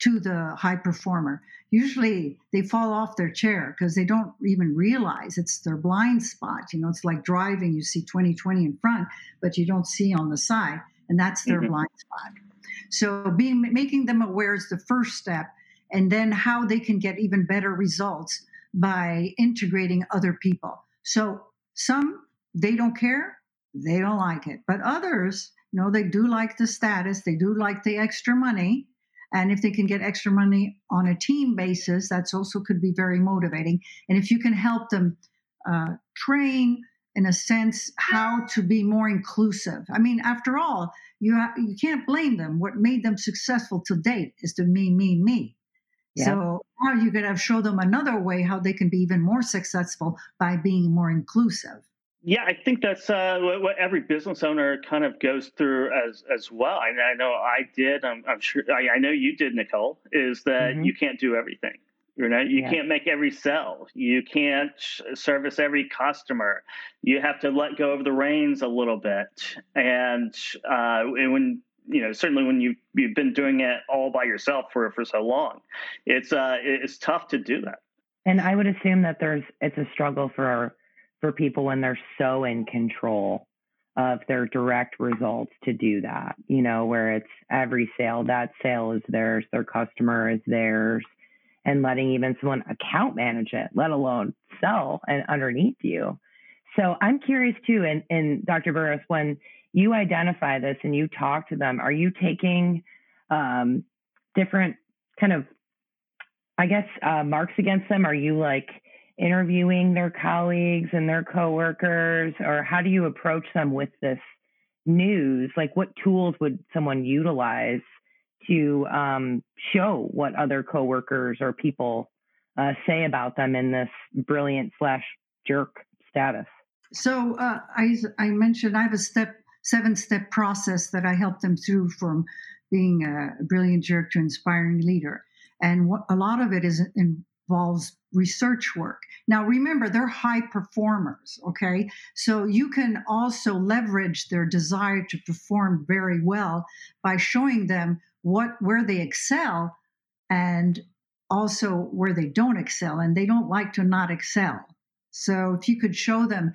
to the high performer. Usually they fall off their chair because they don't even realize it's their blind spot. You know, it's like driving, you see 20 20 in front, but you don't see on the side. And that's their mm-hmm. blind spot. So being making them aware is the first step, and then how they can get even better results by integrating other people. So some they don't care, they don't like it, but others, you know, they do like the status, they do like the extra money, And if they can get extra money on a team basis, that's also could be very motivating. And if you can help them uh, train, in a sense, how to be more inclusive. I mean, after all, you ha- you can't blame them. What made them successful to date is the me, me, me. Yeah. So now you could have show them another way how they can be even more successful by being more inclusive. Yeah, I think that's uh, what, what, every business owner kind of goes through as as well. I, I know I did. I'm, I'm sure. I, I, know you did, Nicole. Is that mm-hmm. you can't do everything. You know, you yeah. can't make every sell. You can't service every customer. You have to let go of the reins a little bit. And, uh, when you know, certainly when you you've been doing it all by yourself for for so long, it's uh, it's tough to do that. And I would assume that there's it's a struggle for for people when they're so in control of their direct results to do that. You know, where it's every sale that sale is theirs, their customer is theirs and letting even someone account manage it, let alone sell and underneath you. So I'm curious too, and, and Dr. Burrus, when you identify this and you talk to them, are you taking um, different kind of, I guess, uh, marks against them? Are you like interviewing their colleagues and their coworkers, or how do you approach them with this news? Like, what tools would someone utilize to um, show what other coworkers or people uh, say about them in this brilliant slash jerk status. So uh, I, I mentioned I have a step seven step process that I help them through from being a brilliant jerk to inspiring leader, and what, a lot of it is involves research work. Now, remember, they're high performers, okay? So you can also leverage their desire to perform very well by showing them what where they excel and also where they don't excel and they don't like to not excel. So if you could show them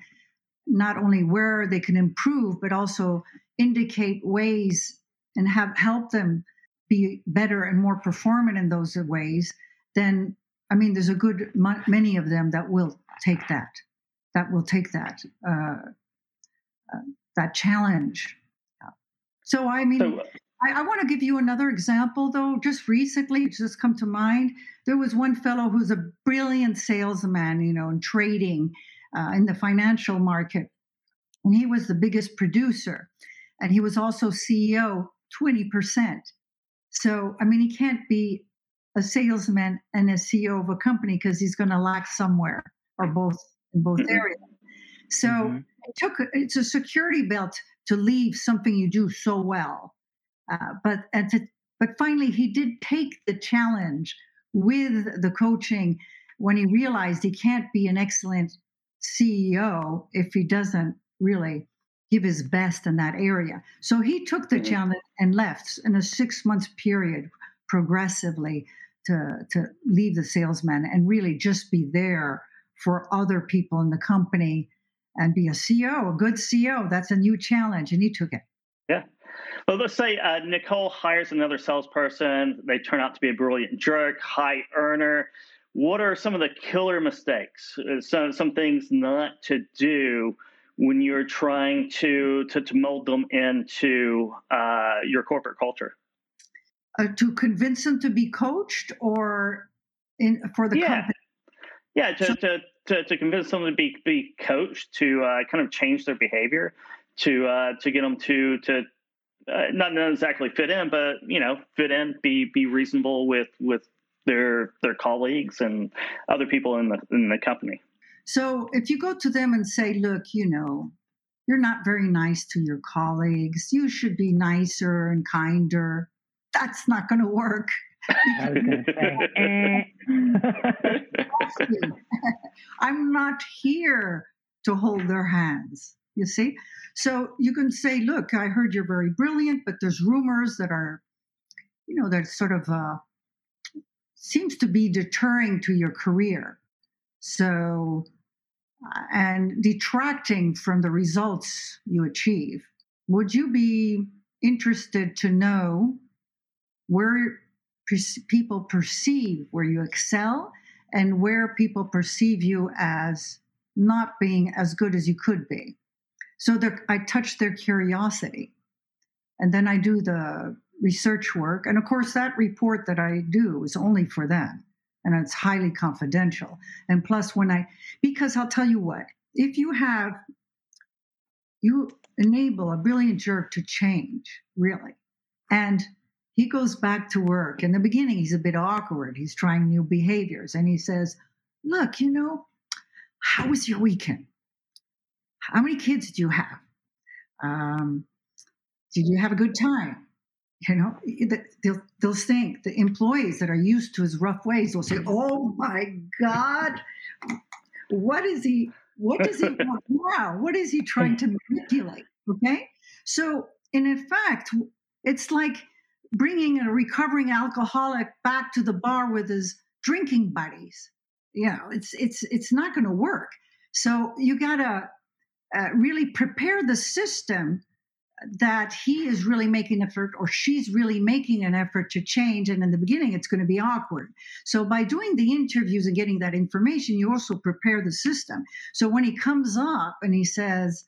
not only where they can improve but also indicate ways and have help them be better and more performant in those ways then i mean there's a good many of them that will take that that will take that uh, uh, that challenge. So i mean so, I, I want to give you another example, though. Just recently, just come to mind. There was one fellow who's a brilliant salesman, you know, in trading uh, in the financial market, and he was the biggest producer, and he was also CEO, twenty percent. So, I mean, he can't be a salesman and a CEO of a company because he's going to lack somewhere or both in both mm-hmm. areas. So, mm-hmm. it took it's a security belt to leave something you do so well uh, but to, but finally, he did take the challenge with the coaching when he realized he can't be an excellent CEO if he doesn't really give his best in that area. So he took the mm-hmm. challenge and left in a six months period progressively to, to leave the salesman and really just be there for other people in the company and be a CEO, a good CEO. That's a new challenge. And he took it. Well, let's say uh, Nicole hires another salesperson. They turn out to be a brilliant jerk, high earner. What are some of the killer mistakes? Uh, some some things not to do when you're trying to to, to mold them into uh, your corporate culture? Uh, to convince them to be coached, or in for the yeah. company. Yeah, to, so, to, to, to convince them to be be coached, to uh, kind of change their behavior, to uh, to get them to to uh, not, not exactly fit in, but you know, fit in, be be reasonable with with their their colleagues and other people in the in the company. So if you go to them and say, look, you know, you're not very nice to your colleagues. You should be nicer and kinder. That's not going to work. I'm not here to hold their hands. You see? So you can say, look, I heard you're very brilliant, but there's rumors that are, you know, that sort of uh, seems to be deterring to your career. So, uh, and detracting from the results you achieve. Would you be interested to know where people perceive where you excel and where people perceive you as not being as good as you could be? So I touch their curiosity. And then I do the research work. And of course, that report that I do is only for them and it's highly confidential. And plus, when I, because I'll tell you what, if you have, you enable a brilliant jerk to change, really. And he goes back to work. In the beginning, he's a bit awkward. He's trying new behaviors. And he says, Look, you know, how was your weekend? How many kids do you have? Um, did you have a good time? You know, they'll, they'll think the employees that are used to his rough ways will say, Oh my God, what is he? What does he want now? What is he trying to manipulate? Okay. So, and in fact, it's like bringing a recovering alcoholic back to the bar with his drinking buddies. You know, it's it's it's not going to work. So you got to uh, really prepare the system that he is really making an effort or she's really making an effort to change and in the beginning it's going to be awkward so by doing the interviews and getting that information you also prepare the system so when he comes up and he says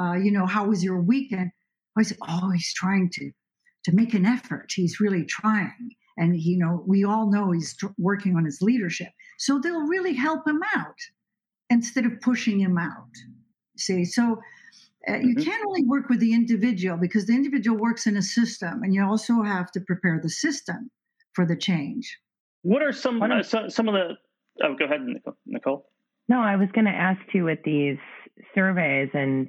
uh, you know how was your weekend i say oh he's trying to to make an effort. He's really trying. And, you know, we all know he's working on his leadership. So they'll really help him out instead of pushing him out. See, so uh, you mm-hmm. can't only work with the individual because the individual works in a system, and you also have to prepare the system for the change. What are some uh, some, some of the? Oh, go ahead, Nicole. No, I was going to ask you with these surveys, and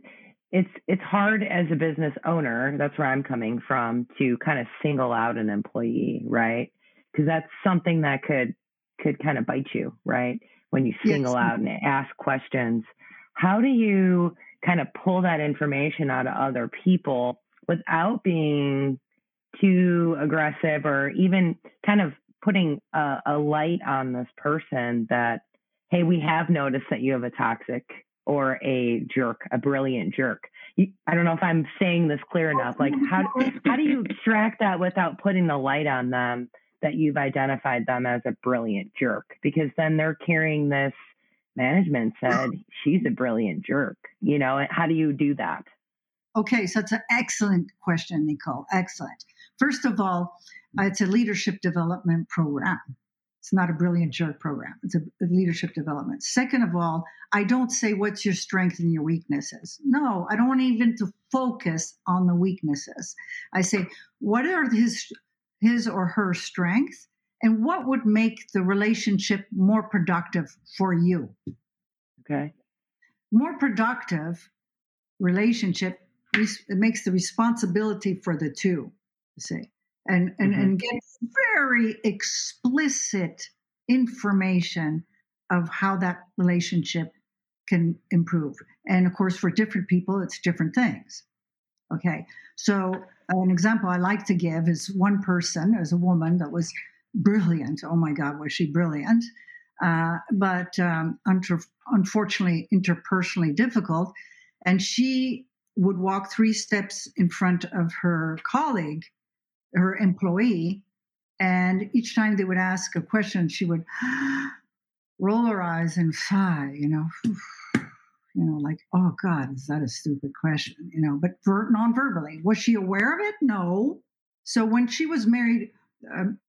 it's it's hard as a business owner that's where i'm coming from to kind of single out an employee right because that's something that could could kind of bite you right when you single yes. out and ask questions how do you kind of pull that information out of other people without being too aggressive or even kind of putting a, a light on this person that hey we have noticed that you have a toxic or a jerk, a brilliant jerk. I don't know if I'm saying this clear enough. Like how how do you extract that without putting the light on them that you've identified them as a brilliant jerk? Because then they're carrying this management said she's a brilliant jerk. You know, how do you do that? Okay, so it's an excellent question, Nicole. Excellent. First of all, uh, it's a leadership development program. It's not a brilliant jerk program. It's a, a, leadership development. Second of all, I don't say what's your strength and your weaknesses. No, I don't want even to focus on the weaknesses. I say what are his his or her strengths and what would make the relationship more productive for you. Okay. More productive relationship it makes the responsibility for the two. You see and and, mm-hmm. and get very explicit information of how that relationship can improve. And of course, for different people, it's different things. Okay, so an example I like to give is one person, as a woman that was brilliant. Oh my God, was she brilliant? Uh, but um, unfortunately, interpersonally difficult. And she would walk three steps in front of her colleague her employee. And each time they would ask a question, she would roll her eyes and sigh, you know, you know, like, oh God, is that a stupid question? You know, but ver- non-verbally. Was she aware of it? No. So when she was married, um,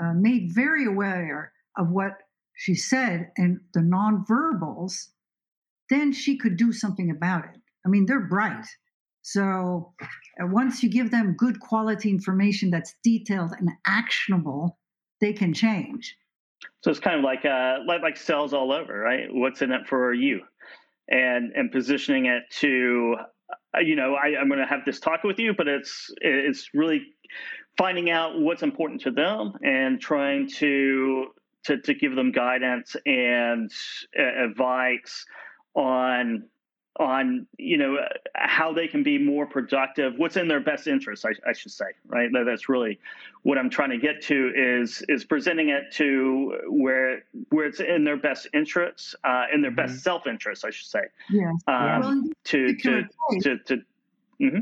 uh, made very aware of what she said and the nonverbals, then she could do something about it. I mean, they're bright. So uh, once you give them good quality information that's detailed and actionable, they can change. So it's kind of like uh, like like sales all over, right? What's in it for you, and and positioning it to, uh, you know, I, I'm going to have this talk with you, but it's it's really finding out what's important to them and trying to to, to give them guidance and uh, advice on on you know how they can be more productive what's in their best interest I, I, should say right that's really what i'm trying to get to is is presenting it to where where it's in their best interests uh, in their mm-hmm. best self-interest i should say yes. Um, well, to, to, case, to, to mm-hmm.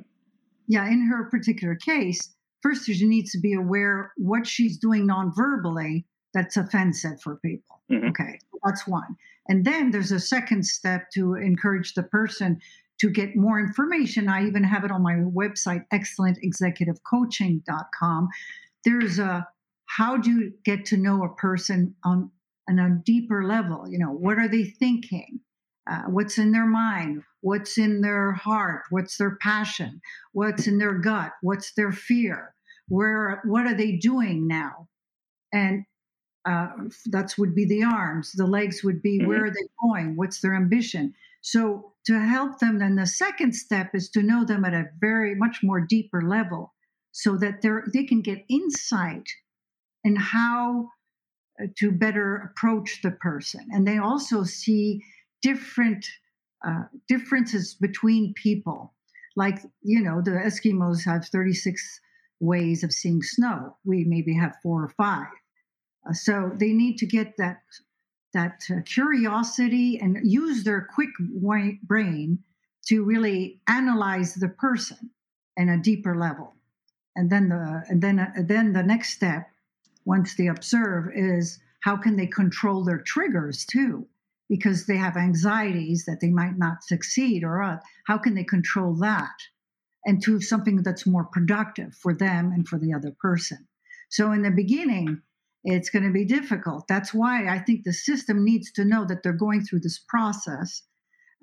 yeah in her particular case first she needs to be aware what she's doing non-verbally that's offensive for people mm-hmm. okay that's one and then there's a second step to encourage the person to get more information, I even have it on my website, excellentexecutivecoaching.com. There's a how do you get to know a person on, on a deeper level? You know, what are they thinking? Uh, what's in their mind? What's in their heart? What's their passion? What's in their gut? What's their fear? Where what are they doing now? And uh, that would be the arms. The legs would be mm-hmm. where are they going? What's their ambition? So to help them, then the second step is to know them at a very much more deeper level, so that they they can get insight in how uh, to better approach the person, and they also see different uh, differences between people. Like you know, the Eskimos have thirty six ways of seeing snow. We maybe have four or five. Uh, so they need to get that that uh, curiosity and use their quick brain to really analyze the person in a deeper level. And then the and then uh, then the next step, once they observe, is how can they control their triggers too, because they have anxieties that they might not succeed, or uh, how can they control that, and to something that's more productive for them and for the other person. So in the beginning, it's going to be difficult. That's why I think the system needs to know that they're going through this process.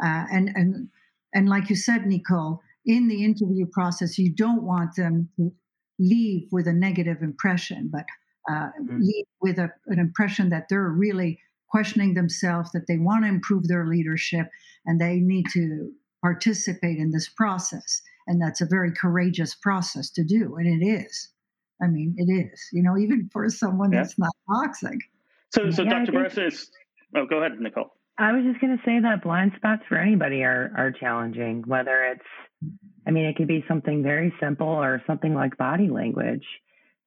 Uh, and and and like you said, Nicole, in the interview process, you don't want them to leave with a negative impression, but uh, mm-hmm. leave with a, an impression that they're really questioning themselves, that they want to improve their leadership, and they need to participate in this process. And that's a very courageous process to do, and it is. I mean, it is, you know, even for someone yeah. that's not toxic. So, so yeah, Dr. Burrus is, oh, go ahead, Nicole. I was just going to say that blind spots for anybody are, are challenging, whether it's, I mean, it could be something very simple or something like body language.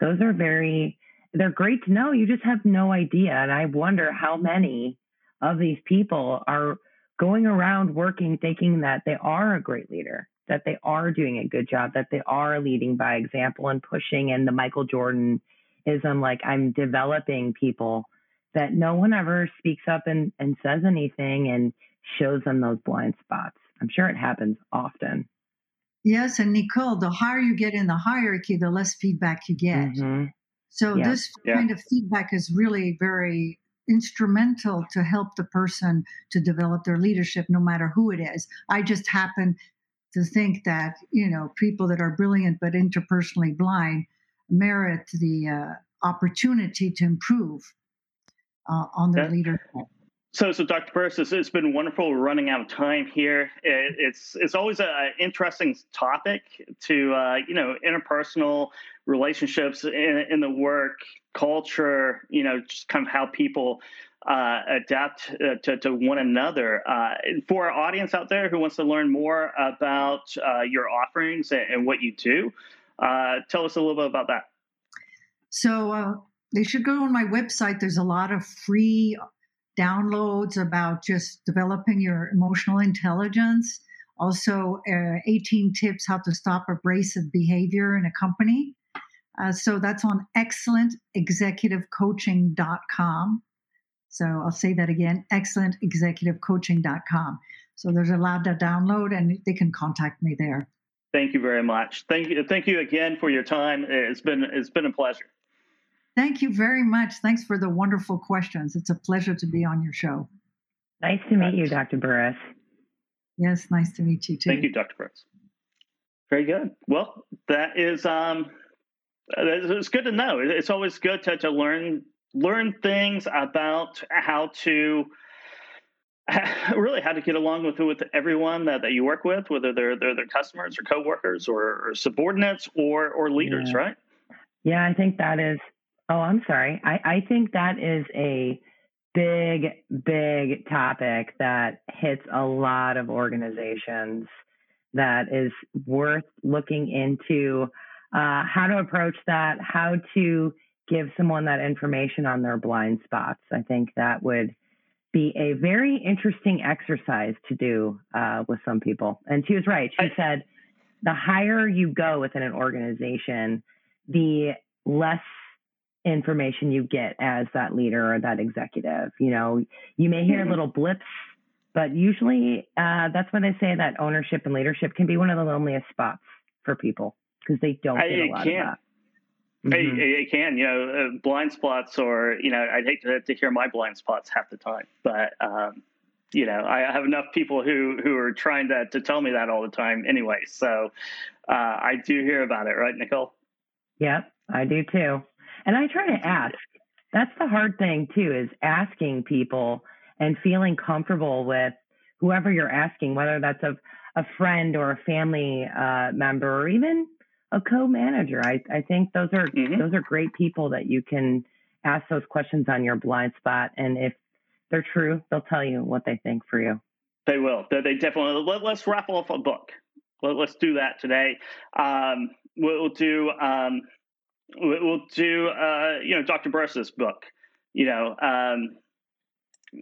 Those are very, they're great to know. You just have no idea. And I wonder how many of these people are going around working thinking that they are a great leader that they are doing a good job, that they are leading by example and pushing in the Michael Jordan ism, like I'm developing people that no one ever speaks up and, and says anything and shows them those blind spots. I'm sure it happens often. Yes, and Nicole, the higher you get in the hierarchy, the less feedback you get. Mm-hmm. So yeah. this yeah. kind of feedback is really very instrumental to help the person to develop their leadership, no matter who it is. I just happen to think that you know people that are brilliant but interpersonally blind merit the uh, opportunity to improve uh, on their yeah. leadership. So, so Dr. Burrus, it's been wonderful. Running out of time here. It, it's it's always an interesting topic to uh, you know interpersonal relationships in, in the work culture. You know, just kind of how people uh, adapt uh, to, to, one another. Uh, for our audience out there who wants to learn more about uh, your offerings and, and, what you do, uh, tell us a little bit about that. So they should go on my website. There's a lot of free downloads about just developing your emotional intelligence. Also, uh, 18 tips how to stop abrasive behavior in a company. Uh, so that's on excellentexecutivecoaching.com. So I'll say that again excellentexecutivecoaching.com. So there's a lot to download and they can contact me there. Thank you very much. Thank you. Thank you again for your time. It's been it's been a pleasure. Thank you very much. Thanks for the wonderful questions. It's a pleasure to be on your show. Nice to meet you, Dr. Burrus. Yes, nice to meet you too. Thank you, Dr. Burrus. Very good. Well, that is um, it's good to know. It's always good to, to learn learn things about how to really how to get along with with everyone that, that you work with, whether they're they're their customers or coworkers or, or subordinates or or leaders, yeah. right? Yeah, I think that is. Oh, I'm sorry. I, I think that is a big, big topic that hits a lot of organizations. That is worth looking into uh, how to approach that, how to give someone that information on their blind spots. I think that would be a very interesting exercise to do uh, with some people. And she was right. She said the higher you go within an organization, the less information you get as that leader or that executive. You know, you may hear mm-hmm. little blips but usually uh, that's when they say that ownership and leadership can be one of the loneliest spots for people because they don't get a lot can. of that. Mm-hmm. It, it, can, you know, uh, blind spots, or you know, I'd hate to, to hear my blind spots half the time, but um, you know, I have enough people who who are trying to to tell me that all the time, anyway. So uh, I do hear about it, right, Nicole? Yep, I do too, and I try to ask. That's the hard thing too, is asking people and feeling comfortable with whoever you're asking, whether that's a a friend or a family uh, member or even a co-manager. I, I think those are mm-hmm. those are great people that you can ask those questions on your blind spot, and if they're true, they'll tell you what they think for you. They will. They, they definitely. Let, us wrap off a book. Let, us do that today. Um, we'll do. Um, we'll do. Uh, you know, Dr. Burrus's book. You know, um,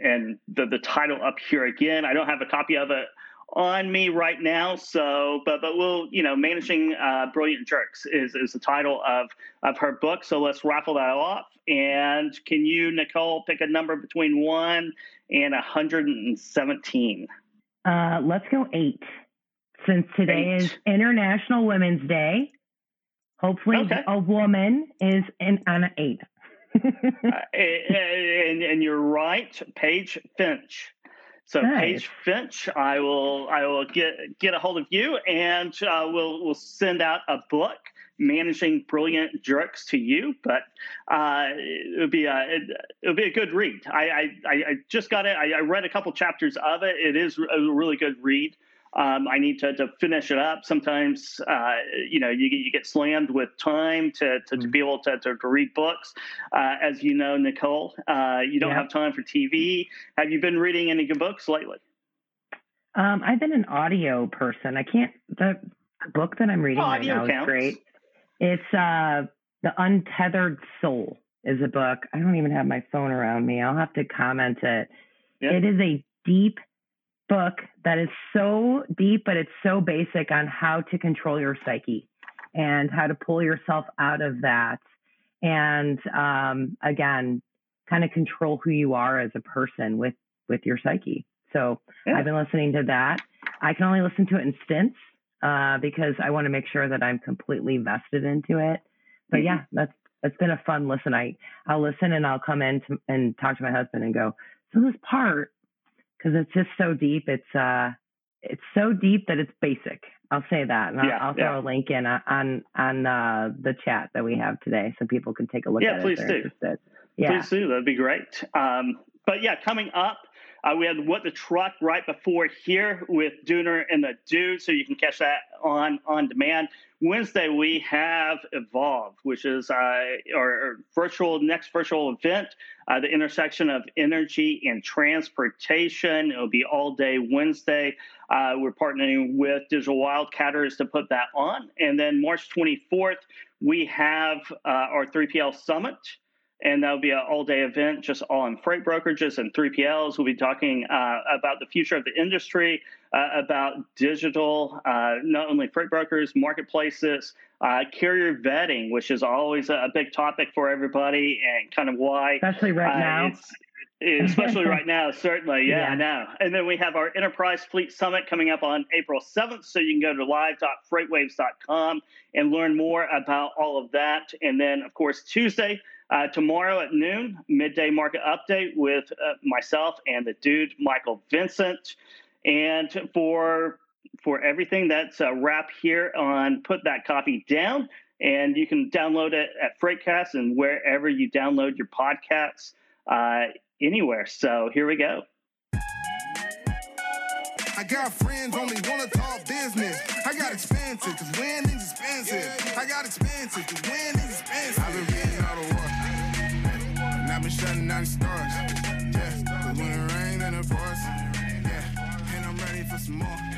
and the the title up here again. I don't have a copy of it on me right now. So, but but we'll you know managing uh, brilliant jerks is is the title of of her book. So let's raffle that off. And can you, Nicole, pick a number between one and hundred and seventeen? Uh, let's go eight. Since today eight. is International Women's Day, hopefully okay. a woman is in, on an eight. uh, and, and, you're right, Paige Finch. So nice. Paige Finch, I will I will get get a hold of you, and uh, we'll we'll send out a book managing brilliant jerks to you. But uh, it'll be a it, will be a good read. I, I I just got it. I, I read a couple chapters of it. It is a really good read. Um, I need to, to finish it up. Sometimes, uh, you know, you, you get slammed with time to, to, mm-hmm. to be able to, to, to read books. Uh, as you know, Nicole, uh, you don't yeah. have time for TV. Have you been reading any good books lately? Um, I've been an audio person. I can't, the book that I'm reading right now counts. is great. It's uh, The Untethered Soul is a book. I don't even have my phone around me. I'll have to comment it. It is a deep book that is so deep, but it's so basic on how to control your psyche and how to pull yourself out of that. And um, again, kind of control who you are as a person with with your psyche. So yeah. I've been listening to that. I can only listen to it in stints uh, because I want to make sure that I'm completely vested into it. But mm-hmm. yeah, that's that's been a fun listen. I I'll listen and I'll come in to, and talk to my husband and go. So this part because it's just so deep. It's uh, it's so deep that it's basic. I'll say that, and yeah, I'll, I'll throw yeah. a link in uh, on on uh, the chat that we have today, so people can take a look yeah, at please it. Do. Interested. Yeah, please do. That'd be great. Um, but yeah, coming up, uh, we had what the truck right before here with Dooner and the Dude, so you can catch that on on demand. Wednesday we have Evolve, which is uh, our, virtual next virtual event, uh, the intersection of energy and transportation. It'll be all day Wednesday. Uh, we're partnering with Digital Wildcatters to put that on, and then March 24th we have uh, our 3PL Summit and that'll be an all-day event just all on freight brokerages and 3PLs. We'll be talking uh, about the future of the industry, uh, about digital, uh, not only freight brokers, marketplaces, uh, carrier vetting, which is always a, big topic for everybody, and kind of why, especially right uh, now. especially right now, certainly. Yeah, yeah, I know. And then we have our Enterprise Fleet Summit coming up on April 7th. So you can go to live.freightwaves.com and learn more about all of that. And then, of course, Tuesday, uh, tomorrow at noon, midday market update with uh, myself and the dude Michael Vincent. And for for everything that's a wrap here on Put That Coffee Down, and you can download it at Freightcast and wherever you download your podcasts, uh, anywhere. So here we go. I got friends only wanna talk business. I got expensive, cause winning's expensive. I got expensive, cause winning's expensive. Shutting down the stars. Yeah, cause when it rains and it pours. Yeah, and I'm ready for some more.